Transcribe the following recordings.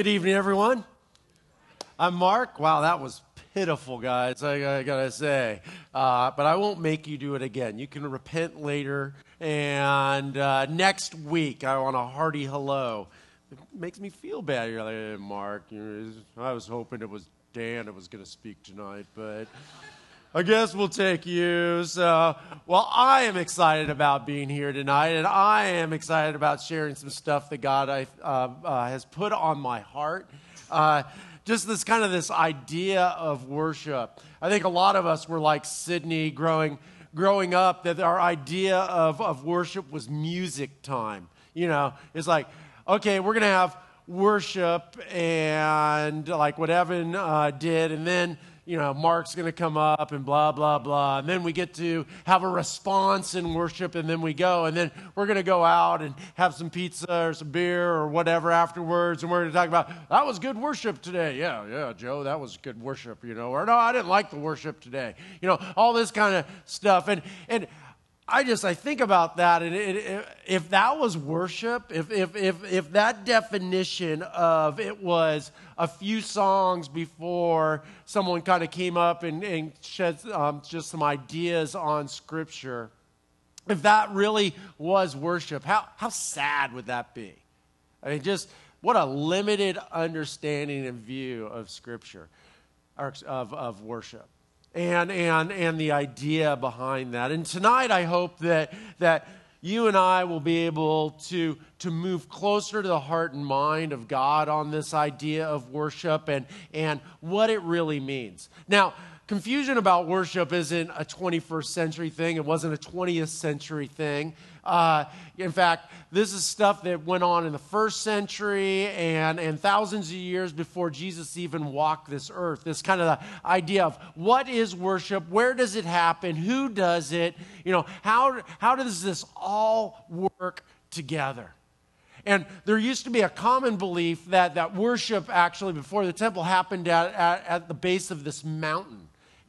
Good evening, everyone. I'm Mark. Wow, that was pitiful, guys, I, I gotta say. Uh, but I won't make you do it again. You can repent later. And uh, next week, I want a hearty hello. It makes me feel bad. You're like, hey, Mark, I was hoping it was Dan that was going to speak tonight, but. I guess we'll take you. So, well, I am excited about being here tonight, and I am excited about sharing some stuff that God I, uh, uh, has put on my heart. Uh, just this kind of this idea of worship. I think a lot of us were like Sydney growing growing up that our idea of, of worship was music time. You know, it's like, okay, we're gonna have worship and like what Evan uh, did, and then you know, Mark's going to come up and blah, blah, blah. And then we get to have a response in worship, and then we go. And then we're going to go out and have some pizza or some beer or whatever afterwards. And we're going to talk about, that was good worship today. Yeah, yeah, Joe, that was good worship, you know. Or no, I didn't like the worship today. You know, all this kind of stuff. And, and, I just I think about that, and it, it, if that was worship, if, if if if that definition of it was a few songs before someone kind of came up and, and shed um, just some ideas on Scripture, if that really was worship, how how sad would that be? I mean, just what a limited understanding and view of Scripture, or of of worship and, and, and the idea behind that. And tonight, I hope that, that you and I will be able to, to move closer to the heart and mind of God on this idea of worship and, and what it really means. Now, confusion about worship isn't a 21st century thing, it wasn't a 20th century thing. Uh, in fact, this is stuff that went on in the first century and, and thousands of years before Jesus even walked this earth. This kind of idea of what is worship, where does it happen, who does it, you know, how, how does this all work together? And there used to be a common belief that, that worship actually before the temple happened at, at, at the base of this mountain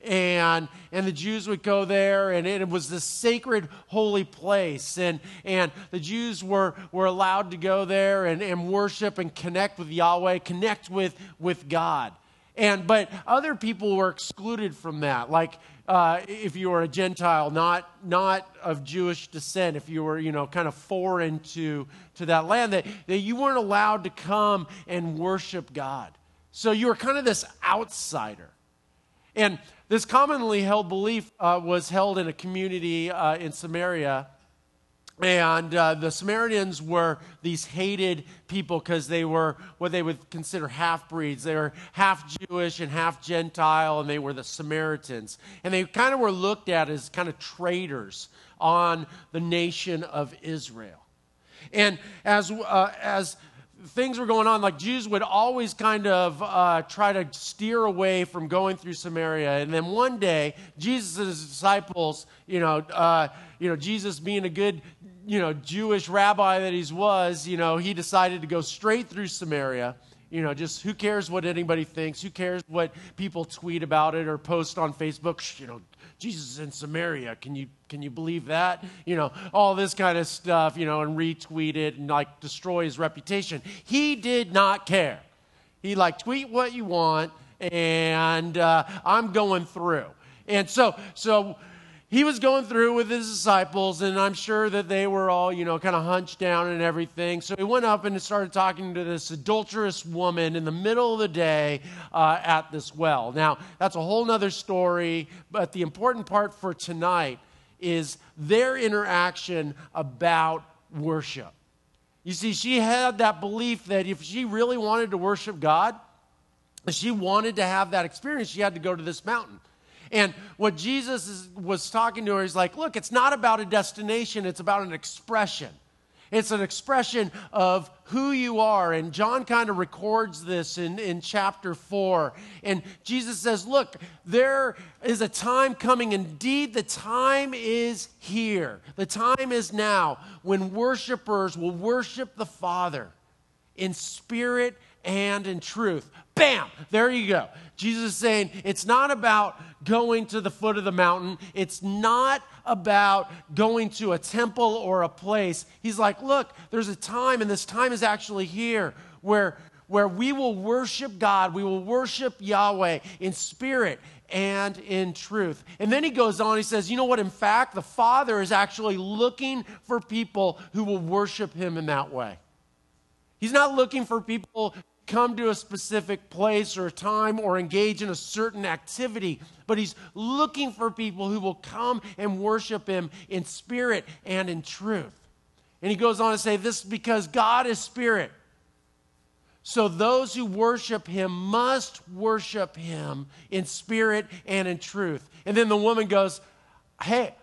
and and the Jews would go there and it was this sacred holy place and and the Jews were were allowed to go there and, and worship and connect with Yahweh connect with with God and but other people were excluded from that like uh, if you were a Gentile, not not of Jewish descent, if you were you know kind of foreign to to that land, that, that you weren't allowed to come and worship God. So you were kind of this outsider. And this commonly held belief uh, was held in a community uh, in Samaria. And uh, the Samaritans were these hated people because they were what they would consider half breeds. They were half Jewish and half Gentile, and they were the Samaritans. And they kind of were looked at as kind of traitors on the nation of Israel. And as, uh, as things were going on, like Jews would always kind of uh, try to steer away from going through Samaria. And then one day, Jesus' and his disciples, you know, uh, you know, Jesus being a good, you know, Jewish rabbi that he was, you know, he decided to go straight through Samaria. You know, just who cares what anybody thinks? Who cares what people tweet about it or post on Facebook? You know, Jesus in Samaria. Can you can you believe that? You know, all this kind of stuff, you know, and retweet it and like destroy his reputation. He did not care. He like tweet what you want, and uh, I'm going through. And so so he was going through with his disciples, and I'm sure that they were all, you know, kind of hunched down and everything. So he went up and started talking to this adulterous woman in the middle of the day uh, at this well. Now, that's a whole other story, but the important part for tonight is their interaction about worship. You see, she had that belief that if she really wanted to worship God, if she wanted to have that experience, she had to go to this mountain. And what Jesus is, was talking to her he's like, look, it's not about a destination, it's about an expression. It's an expression of who you are. And John kind of records this in, in chapter 4. And Jesus says, Look, there is a time coming. Indeed, the time is here. The time is now when worshipers will worship the Father in spirit and in truth. Bam! There you go. Jesus is saying it's not about going to the foot of the mountain, it's not about going to a temple or a place. He's like, look, there's a time, and this time is actually here where where we will worship God, we will worship Yahweh in spirit and in truth. And then he goes on, he says, You know what? In fact, the Father is actually looking for people who will worship him in that way. He's not looking for people come to a specific place or a time or engage in a certain activity, but he's looking for people who will come and worship him in spirit and in truth. And he goes on to say, This is because God is spirit. So those who worship him must worship him in spirit and in truth. And then the woman goes, Hey,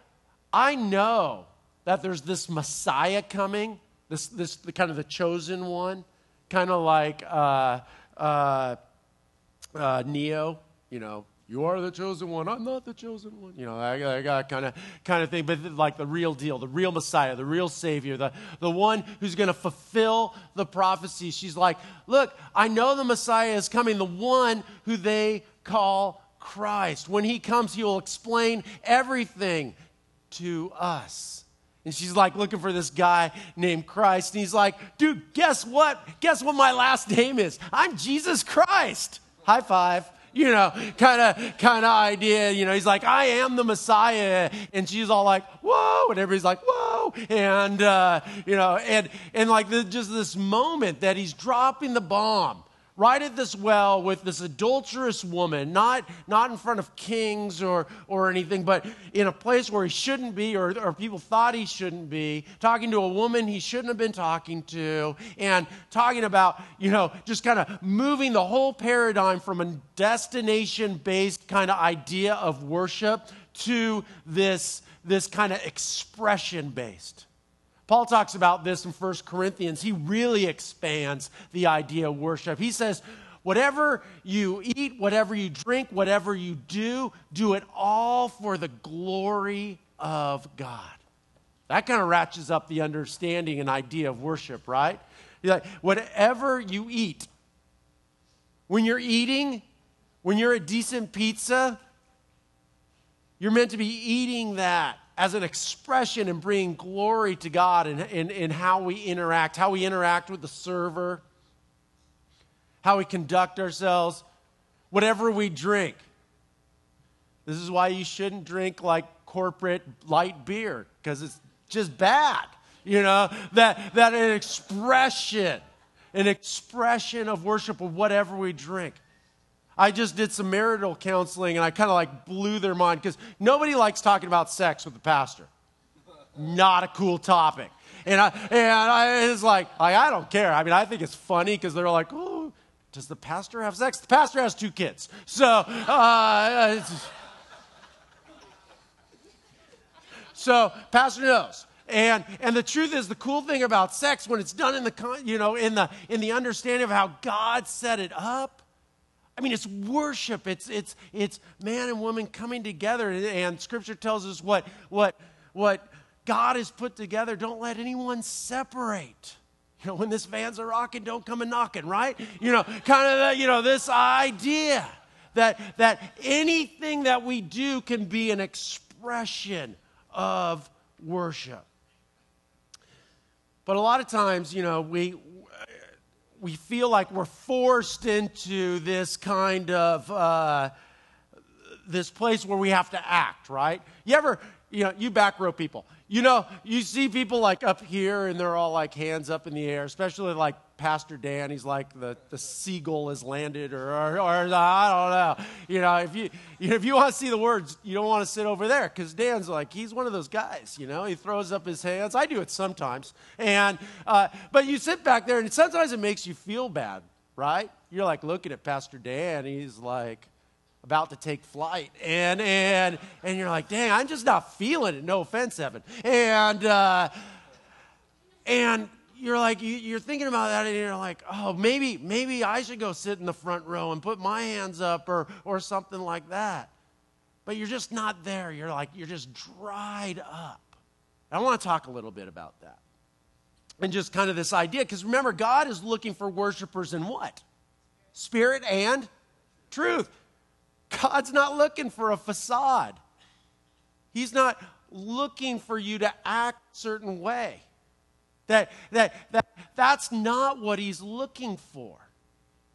I know that there's this Messiah coming, this, this the kind of the chosen one, kind of like uh, uh, uh, Neo, you know, you are the chosen one. I'm not the chosen one. You know, I, I got kind of kind of thing, but like the real deal, the real Messiah, the real Savior, the, the one who's going to fulfill the prophecy. She's like, look, I know the Messiah is coming, the one who they call Christ. When he comes, he will explain everything to us. And she's like looking for this guy named Christ. And he's like, dude, guess what? Guess what my last name is? I'm Jesus Christ. High five you know, kind of kind of idea. You know, he's like, I am the Messiah, and she's all like, whoa, and everybody's like, whoa, and uh, you know, and and like the, just this moment that he's dropping the bomb right at this well with this adulterous woman, not, not in front of kings or, or anything, but in a place where he shouldn't be or, or people thought he shouldn't be, talking to a woman he shouldn't have been talking to, and talking about, you know, just kind of moving the whole paradigm from a destination based kind of idea of worship to this, this kind of expression based. Paul talks about this in 1 Corinthians. He really expands the idea of worship. He says, Whatever you eat, whatever you drink, whatever you do, do it all for the glory of God. That kind of ratchets up the understanding and idea of worship, right? Like, whatever you eat, when you're eating, when you're a decent pizza, you're meant to be eating that as an expression and bringing glory to God in, in, in how we interact, how we interact with the server, how we conduct ourselves, whatever we drink. This is why you shouldn't drink like corporate light beer, because it's just bad. You know, that, that an expression, an expression of worship of whatever we drink. I just did some marital counseling and I kind of like blew their mind because nobody likes talking about sex with the pastor. Not a cool topic. And I, and I was like, like, I don't care. I mean, I think it's funny because they're like, oh, does the pastor have sex? The pastor has two kids. So, uh, so pastor knows. And, and the truth is, the cool thing about sex, when it's done in the, you know, in the, in the understanding of how God set it up, I mean, it's worship. It's, it's, it's man and woman coming together. And, Scripture tells us what, what, what God has put together. Don't let anyone separate. You know, when this van's a rocking, don't come and knocking, right? You know, kind of, you know, this idea that, that anything that we do can be an expression of worship. But a lot of times, you know, we, we feel like we're forced into this kind of uh, this place where we have to act right? You ever you know you back row people. You know you see people like up here and they're all like hands up in the air especially like Pastor Dan, he's like the, the seagull has landed, or, or, or I don't know. You know, if you, if you want to see the words, you don't want to sit over there because Dan's like, he's one of those guys, you know, he throws up his hands. I do it sometimes. And, uh, but you sit back there and sometimes it makes you feel bad, right? You're like looking at Pastor Dan, he's like, about to take flight and and and you're like dang i'm just not feeling it no offense evan and uh and you're like you're thinking about that and you're like oh maybe maybe i should go sit in the front row and put my hands up or or something like that. But you're just not there. You're like you're just dried up. I want to talk a little bit about that. And just kind of this idea because remember god is looking for worshipers in what? Spirit and truth. God's not looking for a facade. He's not looking for you to act a certain way that, that, that that's not what he's looking for.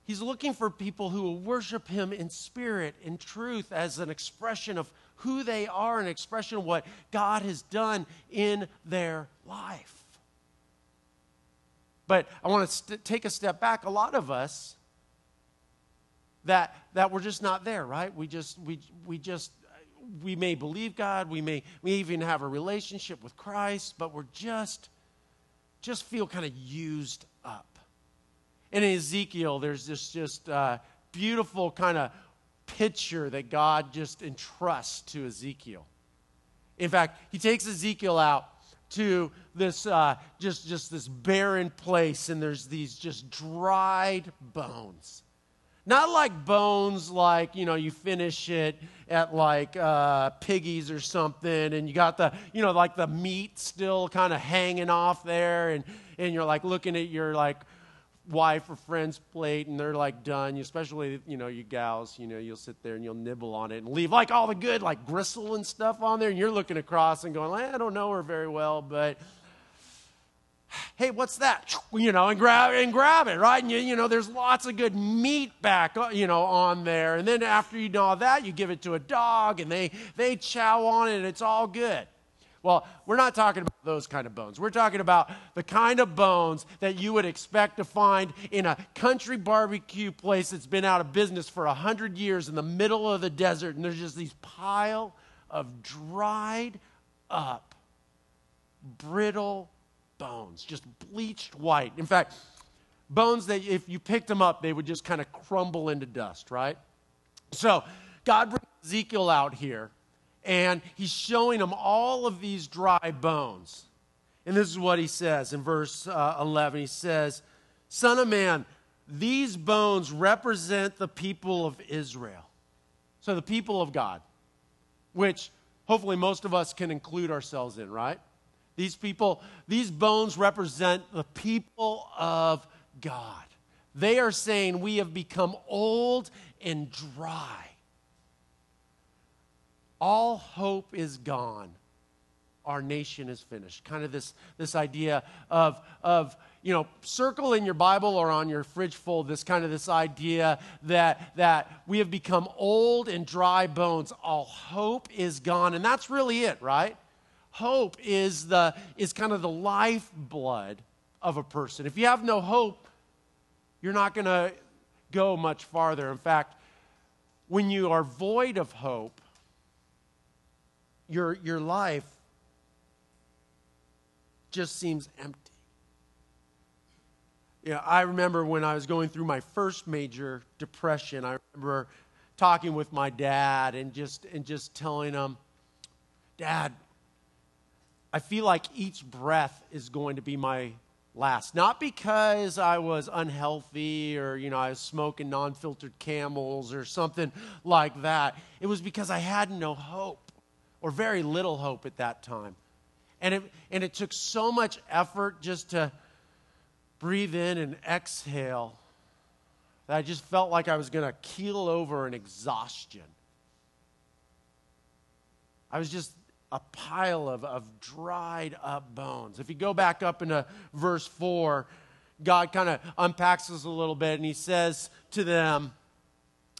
He's looking for people who will worship him in spirit, in truth, as an expression of who they are, an expression of what God has done in their life. But I want to st- take a step back. A lot of us that that we're just not there, right? We just we we just we may believe God, we may we even have a relationship with Christ, but we're just just feel kind of used up. And in Ezekiel, there's this just uh, beautiful kind of picture that God just entrusts to Ezekiel. In fact, he takes Ezekiel out to this uh, just just this barren place, and there's these just dried bones. Not like bones, like, you know, you finish it at like uh, Piggies or something, and you got the, you know, like the meat still kind of hanging off there, and, and you're like looking at your like wife or friend's plate, and they're like done. Especially, you know, you gals, you know, you'll sit there and you'll nibble on it and leave like all the good, like gristle and stuff on there, and you're looking across and going, I don't know her very well, but hey, what's that? You know, and grab and grab it, right? And you, you know, there's lots of good meat back, uh, you know, on there. And then after you know that, you give it to a dog, and they they chow on it, and it's all good. Well, we're not talking about those kind of bones. We're talking about the kind of bones that you would expect to find in a country barbecue place that's been out of business for a hundred years in the middle of the desert, and there's just these pile of dried up, brittle bones, just bleached white. In fact, bones that if you picked them up, they would just kind of crumble into dust, right? So God brings Ezekiel out here, and he's showing him all of these dry bones. And this is what he says in verse uh, 11. He says, Son of man, these bones represent the people of Israel. So the people of God, which hopefully most of us can include ourselves in, right? These people, these bones represent the people of God. They are saying we have become old and dry. All hope is gone. Our nation is finished. Kind of this, this idea of, of, you know, circle in your Bible or on your fridge fold this kind of this idea that, that we have become old and dry bones. All hope is gone. And that's really it, right? Hope is, the, is kind of the lifeblood of a person. If you have no hope, you're not going to go much farther. In fact, when you are void of hope, your, your life just seems empty. Yeah, I remember when I was going through my first major depression, I remember talking with my dad and just and just telling him, Dad, I feel like each breath is going to be my last. Not because I was unhealthy or, you know, I was smoking non filtered camels or something like that. It was because I had no hope or very little hope at that time. And it, and it took so much effort just to breathe in and exhale that I just felt like I was going to keel over in exhaustion. I was just a pile of, of dried up bones. If you go back up into verse 4, God kind of unpacks this a little bit and he says to them,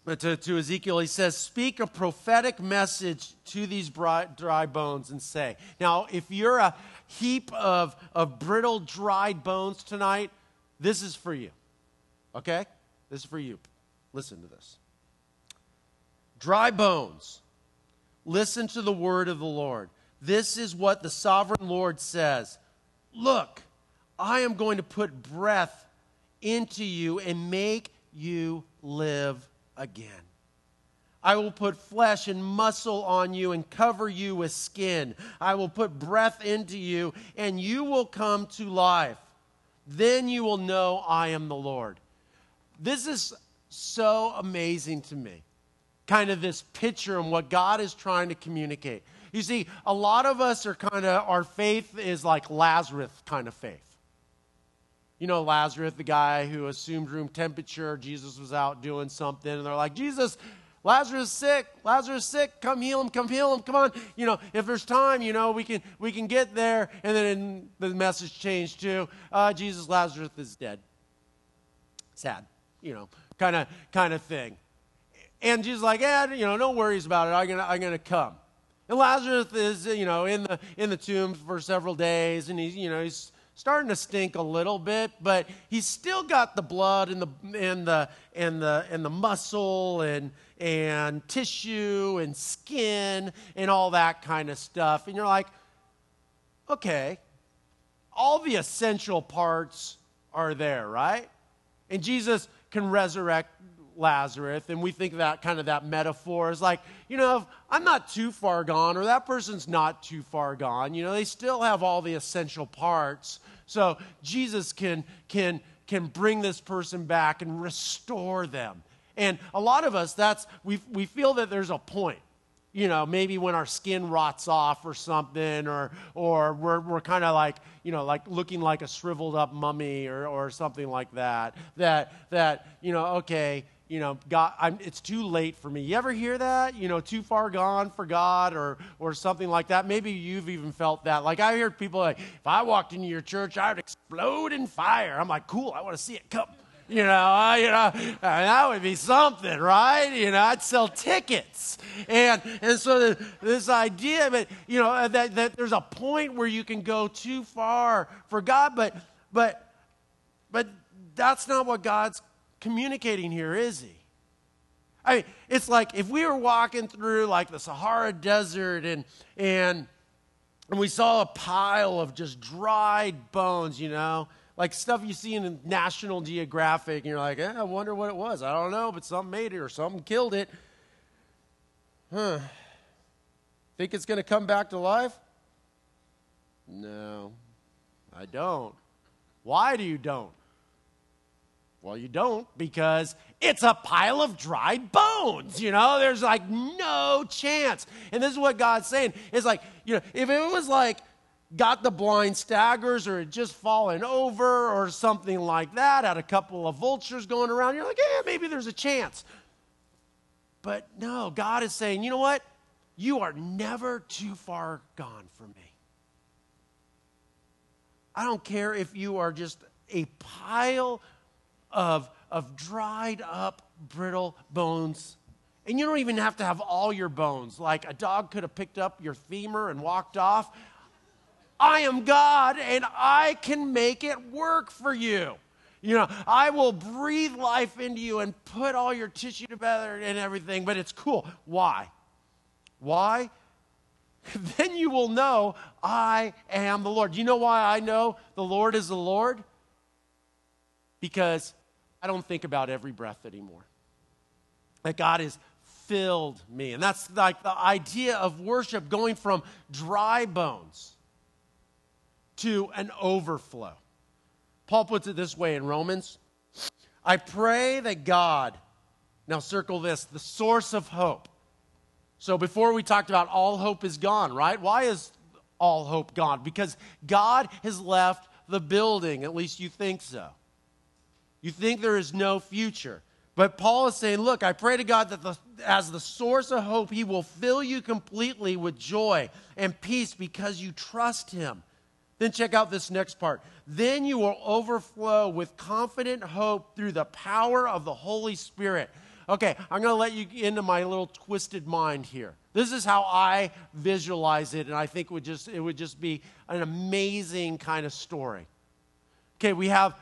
uh, to, to Ezekiel, he says, Speak a prophetic message to these dry, dry bones and say. Now, if you're a heap of, of brittle, dried bones tonight, this is for you. Okay? This is for you. Listen to this. Dry bones Listen to the word of the Lord. This is what the sovereign Lord says Look, I am going to put breath into you and make you live again. I will put flesh and muscle on you and cover you with skin. I will put breath into you and you will come to life. Then you will know I am the Lord. This is so amazing to me kind of this picture and what God is trying to communicate. You see, a lot of us are kind of, our faith is like Lazarus kind of faith. You know, Lazarus, the guy who assumed room temperature, Jesus was out doing something, and they're like, Jesus, Lazarus sick. Lazarus sick. Come heal him. Come heal him. Come on. You know, if there's time, you know, we can we can get there. And then the message changed to uh, Jesus, Lazarus is dead. Sad. You know, kind of kind of thing. And Jesus like, yeah, you know, no worries about it. I'm gonna I'm gonna come. And Lazarus is, you know, in the in the tomb for several days, and he's, you know, he's starting to stink a little bit, but he's still got the blood and the and the and the and the muscle and and tissue and skin and all that kind of stuff. And you're like, okay, all the essential parts are there, right? And Jesus can resurrect Lazarus, and we think that kind of that metaphor is like, you know, I'm not too far gone, or that person's not too far gone, you know, they still have all the essential parts. So Jesus can can can bring this person back and restore them. And a lot of us, that's we we feel that there's a point you know, maybe when our skin rots off or something, or, or we're, we're kind of like, you know, like looking like a shriveled up mummy or, or something like that, that, that, you know, okay, you know, God, I'm, it's too late for me. You ever hear that? You know, too far gone for God or, or something like that? Maybe you've even felt that. Like I hear people like, if I walked into your church, I would explode in fire. I'm like, cool, I want to see it come. You know, uh, you know, that would be something, right? You know, I'd sell tickets, and and so the, this idea that you know uh, that that there's a point where you can go too far for God, but but but that's not what God's communicating here, is He? I mean, it's like if we were walking through like the Sahara Desert and and and we saw a pile of just dried bones, you know like stuff you see in National Geographic, and you're like, eh, I wonder what it was. I don't know, but something made it or something killed it. Huh. Think it's going to come back to life? No, I don't. Why do you don't? Well, you don't because it's a pile of dried bones. You know, there's like no chance. And this is what God's saying. It's like, you know, if it was like got the blind staggers or had just fallen over or something like that, had a couple of vultures going around, you're like, yeah, maybe there's a chance. But no, God is saying, you know what? You are never too far gone from me. I don't care if you are just a pile of, of dried up, brittle bones. And you don't even have to have all your bones. Like a dog could have picked up your femur and walked off. I am God and I can make it work for you. You know, I will breathe life into you and put all your tissue together and everything, but it's cool. Why? Why? then you will know I am the Lord. You know why I know the Lord is the Lord? Because I don't think about every breath anymore. That God has filled me. And that's like the idea of worship going from dry bones to an overflow. Paul puts it this way in Romans I pray that God, now circle this, the source of hope. So before we talked about all hope is gone, right? Why is all hope gone? Because God has left the building, at least you think so. You think there is no future. But Paul is saying, Look, I pray to God that the, as the source of hope, He will fill you completely with joy and peace because you trust Him. Then check out this next part. Then you will overflow with confident hope through the power of the Holy Spirit. Okay, I'm going to let you into my little twisted mind here. This is how I visualize it, and I think it would just, it would just be an amazing kind of story. Okay, we have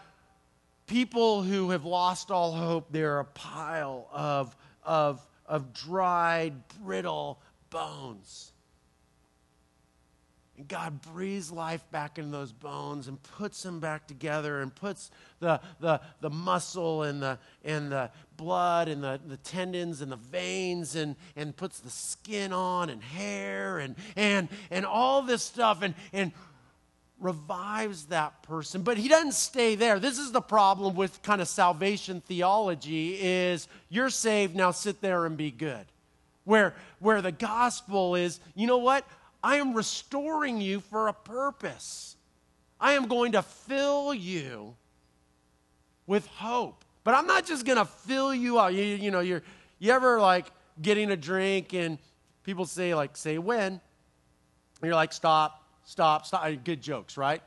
people who have lost all hope. They're a pile of, of, of dried, brittle bones. And God breathes life back into those bones and puts them back together and puts the, the, the muscle and the, and the blood and the, the tendons and the veins and, and puts the skin on and hair and, and, and all this stuff and, and revives that person. But he doesn't stay there. This is the problem with kind of salvation theology is you're saved, now sit there and be good. Where, where the gospel is, you know what? I am restoring you for a purpose. I am going to fill you with hope. But I'm not just going to fill you out. You, you know, you're, you ever like getting a drink and people say, like, say when? And you're like, stop, stop, stop. Good jokes, right?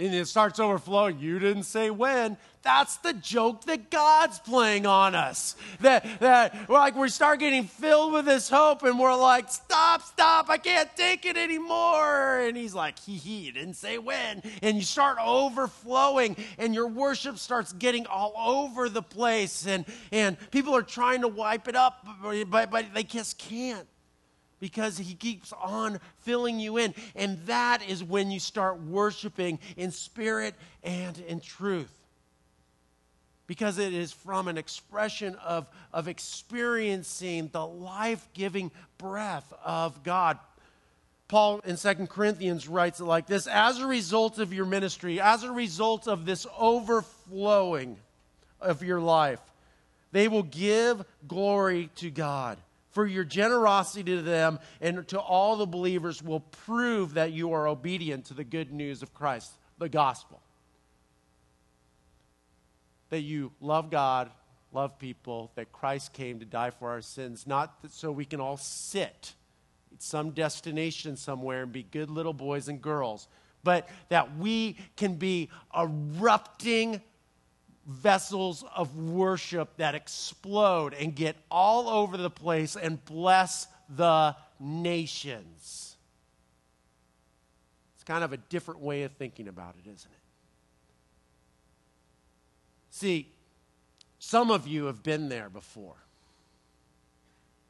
and it starts overflowing. You didn't say when. That's the joke that God's playing on us. That, that we're like, we start getting filled with this hope and we're like, stop, stop, I can't take it anymore. And he's like, hee hee, didn't say when. And you start overflowing and your worship starts getting all over the place. And, and people are trying to wipe it up, but, but they just can't because he keeps on filling you in. And that is when you start worshiping in spirit and in truth. Because it is from an expression of, of experiencing the life giving breath of God. Paul in Second Corinthians writes it like this As a result of your ministry, as a result of this overflowing of your life, they will give glory to God for your generosity to them and to all the believers will prove that you are obedient to the good news of Christ, the gospel. That you love God, love people, that Christ came to die for our sins, not so we can all sit at some destination somewhere and be good little boys and girls, but that we can be erupting vessels of worship that explode and get all over the place and bless the nations. It's kind of a different way of thinking about it, isn't it? See, some of you have been there before.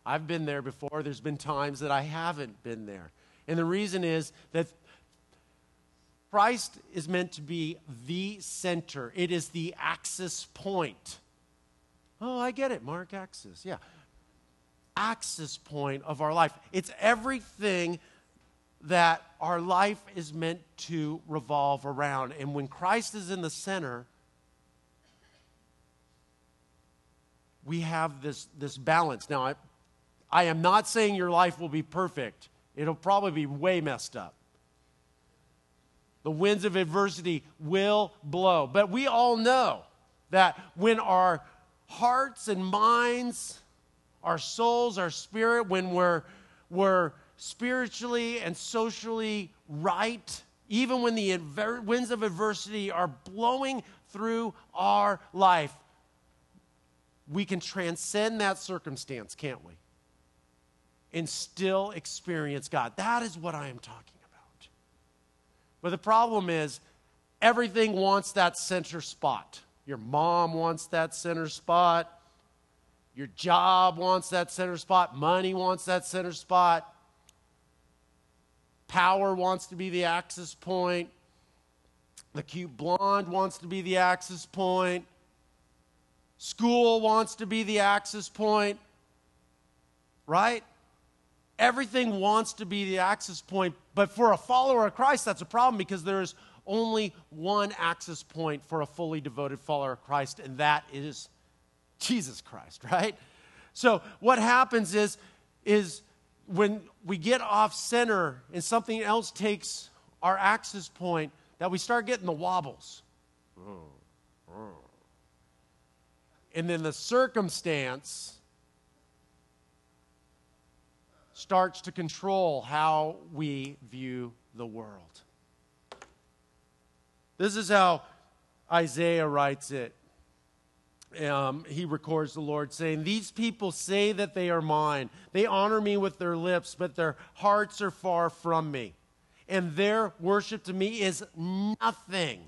I've been there before. There's been times that I haven't been there. And the reason is that Christ is meant to be the center, it is the axis point. Oh, I get it, Mark, axis. Yeah. Axis point of our life. It's everything that our life is meant to revolve around. And when Christ is in the center, we have this, this balance. Now, I, I am not saying your life will be perfect, it'll probably be way messed up. The winds of adversity will blow. But we all know that when our hearts and minds, our souls, our spirit, when we're, we're spiritually and socially right, even when the winds of adversity are blowing through our life, we can transcend that circumstance, can't we? And still experience God. That is what I am talking but the problem is, everything wants that center spot. Your mom wants that center spot. Your job wants that center spot. Money wants that center spot. Power wants to be the axis point. The cute blonde wants to be the axis point. School wants to be the axis point. Right? Everything wants to be the axis point, but for a follower of Christ, that's a problem because there is only one axis point for a fully devoted follower of Christ, and that is Jesus Christ, right? So what happens is, is when we get off center and something else takes our axis point, that we start getting the wobbles. Mm, mm. And then the circumstance starts to control how we view the world. This is how Isaiah writes it. Um, he records the Lord saying, These people say that they are mine. They honor me with their lips, but their hearts are far from me. And their worship to me is nothing.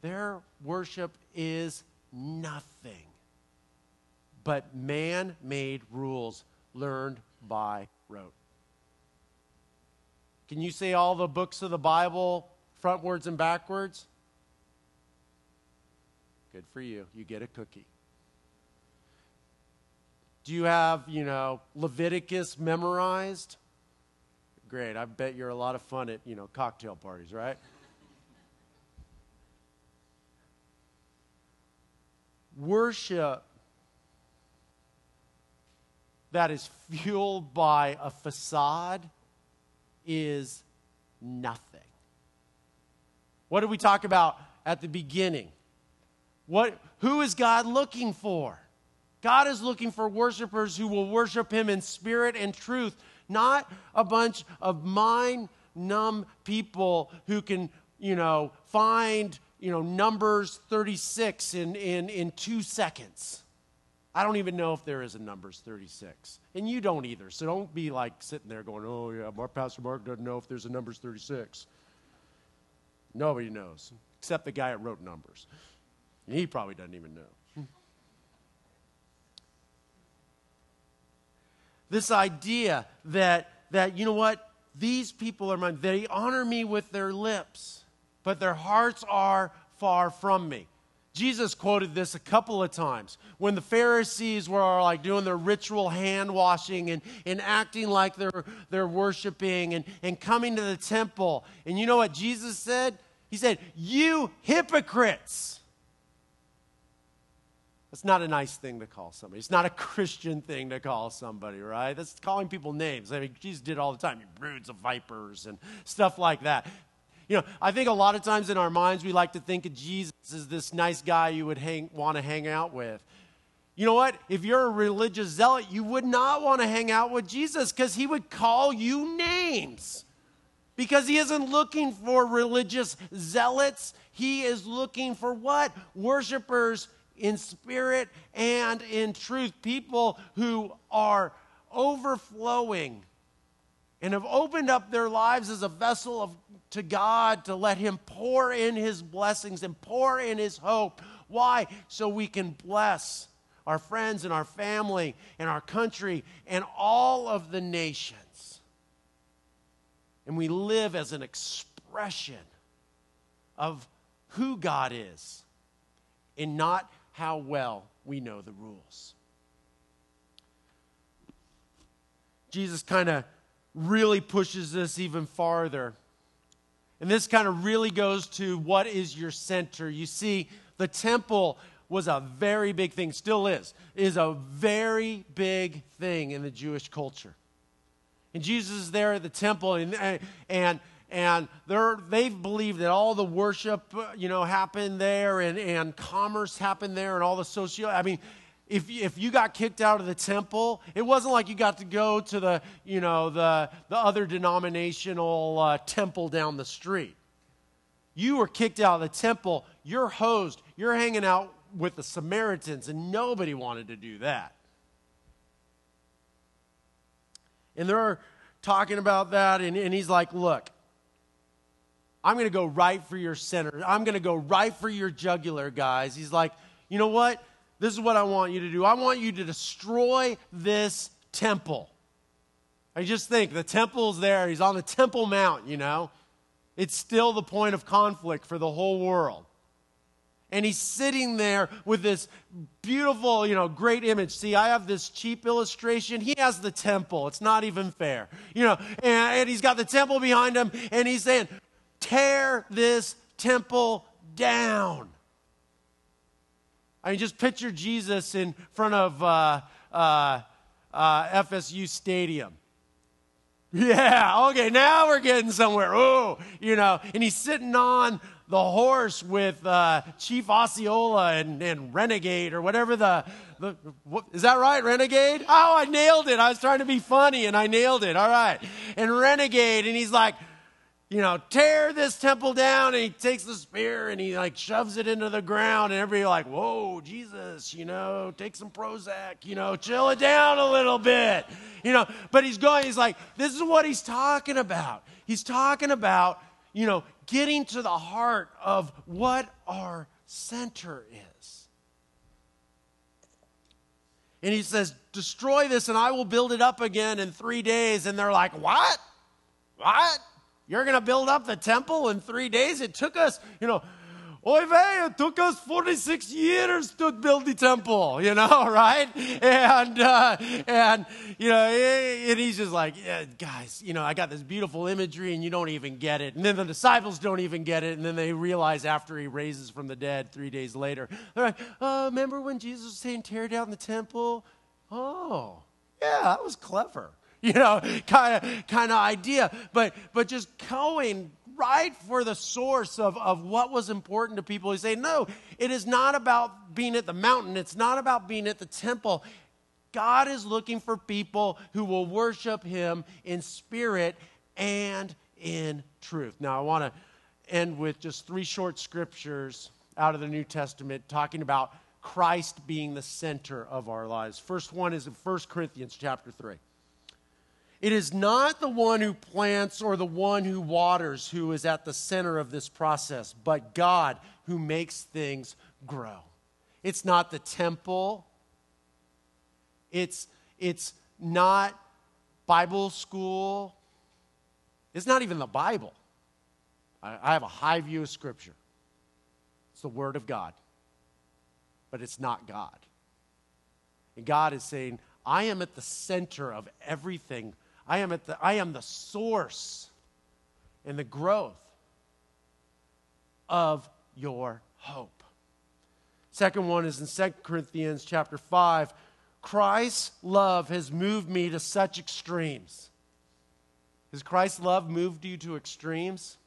Their worship is nothing but man made rules learned by rote. Can you say all the books of the Bible frontwards and backwards? Good for you. You get a cookie. Do you have, you know, Leviticus memorized? Great. I bet you're a lot of fun at, you know, cocktail parties, right? Worship that is fueled by a facade is nothing. What did we talk about at the beginning? What, who is God looking for? God is looking for worshipers who will worship Him in spirit and truth, not a bunch of mind numb people who can, you know, find, you know, Numbers 36 in, in, in two seconds. I don't even know if there is a Numbers 36. And you don't either. So don't be like sitting there going, oh, yeah, our Pastor Mark doesn't know if there's a Numbers 36. Nobody knows, except the guy that wrote Numbers. He probably doesn't even know. this idea that, that, you know what, these people are mine. They honor me with their lips, but their hearts are far from me. Jesus quoted this a couple of times when the Pharisees were like doing their ritual hand washing and, and acting like they're, they're worshiping and, and coming to the temple. And you know what Jesus said? He said, You hypocrites. That's not a nice thing to call somebody. It's not a Christian thing to call somebody, right? That's calling people names. I mean, Jesus did all the time. You broods of vipers and stuff like that. You know, I think a lot of times in our minds we like to think of Jesus as this nice guy you would hang, want to hang out with. You know what? If you're a religious zealot, you would not want to hang out with Jesus because he would call you names. Because he isn't looking for religious zealots. He is looking for what? Worshippers in spirit and in truth. People who are overflowing and have opened up their lives as a vessel of, to God to let Him pour in His blessings and pour in His hope. Why? So we can bless our friends and our family and our country and all of the nations. And we live as an expression of who God is and not how well we know the rules. Jesus kind of really pushes this even farther. And this kind of really goes to what is your center. You see, the temple was a very big thing, still is, is a very big thing in the Jewish culture. And Jesus is there at the temple, and, and, and they believe that all the worship, you know, happened there, and, and commerce happened there, and all the social, I mean, if, if you got kicked out of the temple, it wasn't like you got to go to the, you know, the, the other denominational uh, temple down the street. You were kicked out of the temple. You're hosed. You're hanging out with the Samaritans, and nobody wanted to do that. And they're talking about that, and, and he's like, Look, I'm going to go right for your center. I'm going to go right for your jugular, guys. He's like, You know what? This is what I want you to do. I want you to destroy this temple. I just think the temple's there. He's on the Temple Mount, you know. It's still the point of conflict for the whole world. And he's sitting there with this beautiful, you know, great image. See, I have this cheap illustration. He has the temple. It's not even fair. You know, and, and he's got the temple behind him, and he's saying, Tear this temple down. I mean, just picture Jesus in front of uh, uh, uh, FSU Stadium. Yeah, okay, now we're getting somewhere. Oh, you know, and he's sitting on the horse with uh, Chief Osceola and, and, Renegade or whatever the, the what, is that right, Renegade? Oh, I nailed it. I was trying to be funny and I nailed it. All right. And Renegade, and he's like, you know, tear this temple down. And he takes the spear and he like shoves it into the ground. And everybody like, whoa, Jesus, you know, take some Prozac, you know, chill it down a little bit, you know. But he's going, he's like, this is what he's talking about. He's talking about, you know, getting to the heart of what our center is. And he says, destroy this and I will build it up again in three days. And they're like, what? What? You're going to build up the temple in three days? It took us, you know, Oy vey, it took us 46 years to build the temple, you know, right? And, uh, and you know, and he's just like, yeah, guys, you know, I got this beautiful imagery and you don't even get it. And then the disciples don't even get it. And then they realize after he raises from the dead three days later, they're like, oh, remember when Jesus was saying, tear down the temple? Oh, yeah, that was clever you know, kind of kind of idea. But but just going right for the source of, of what was important to people. He say, no, it is not about being at the mountain. It's not about being at the temple. God is looking for people who will worship him in spirit and in truth. Now, I want to end with just three short scriptures out of the New Testament talking about Christ being the center of our lives. First one is in 1 Corinthians chapter 3. It is not the one who plants or the one who waters who is at the center of this process, but God who makes things grow. It's not the temple. It's, it's not Bible school. It's not even the Bible. I, I have a high view of Scripture. It's the Word of God, but it's not God. And God is saying, I am at the center of everything I am, at the, I am the source and the growth of your hope. Second one is in 2 Corinthians chapter 5. Christ's love has moved me to such extremes. Has Christ's love moved you to extremes?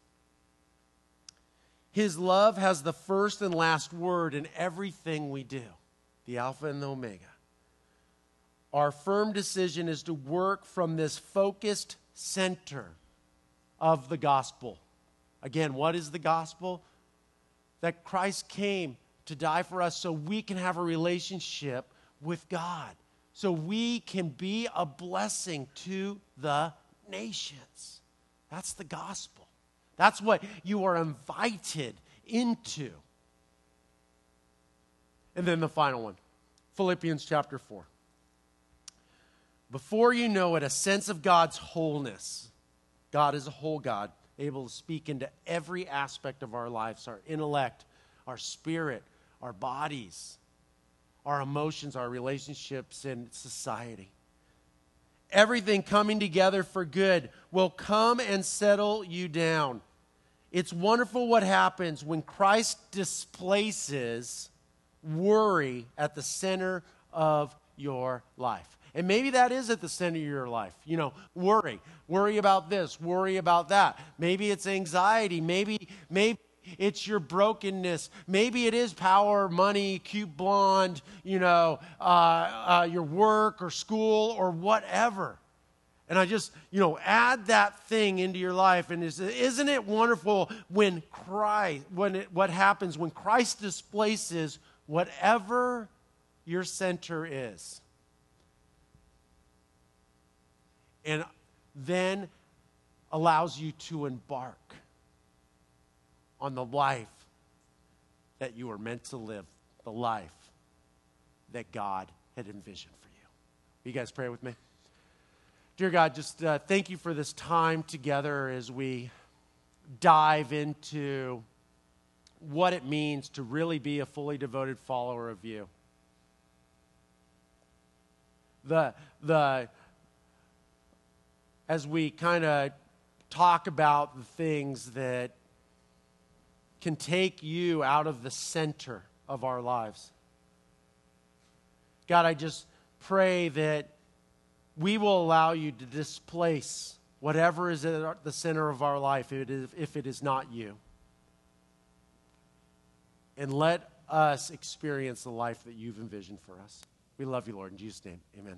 His love has the first and last word in everything we do, the Alpha and the Omega our firm decision is to work from this focused center of the gospel. Again, what is the gospel? That Christ came to die for us so we can have a relationship with God, so we can be a blessing to the nations. That's the gospel. That's what you are invited into. And then the final one Philippians chapter 4 before you know it, a sense of God's wholeness. God is a whole God, able to speak into every aspect of our lives our intellect, our spirit, our bodies, our emotions, our relationships, and society. Everything coming together for good will come and settle you down. It's wonderful what happens when Christ displaces worry at the center of your life. And maybe that is at the center of your life. You know, worry. Worry about this, worry about that. Maybe it's anxiety. Maybe, maybe it's your brokenness. Maybe it is power, money, cute blonde, you know, uh, uh, your work or school or whatever. And I just, you know, add that thing into your life. And isn't it wonderful when Christ, when it, what happens when Christ displaces whatever your center is? And then allows you to embark on the life that you were meant to live, the life that God had envisioned for you. Will you guys pray with me? Dear God, just uh, thank you for this time together as we dive into what it means to really be a fully devoted follower of you. The, the, as we kind of talk about the things that can take you out of the center of our lives. God, I just pray that we will allow you to displace whatever is at the center of our life if it is, not you. And let us experience the life that you've envisioned for us. We love you, Lord. In Jesus' name, amen.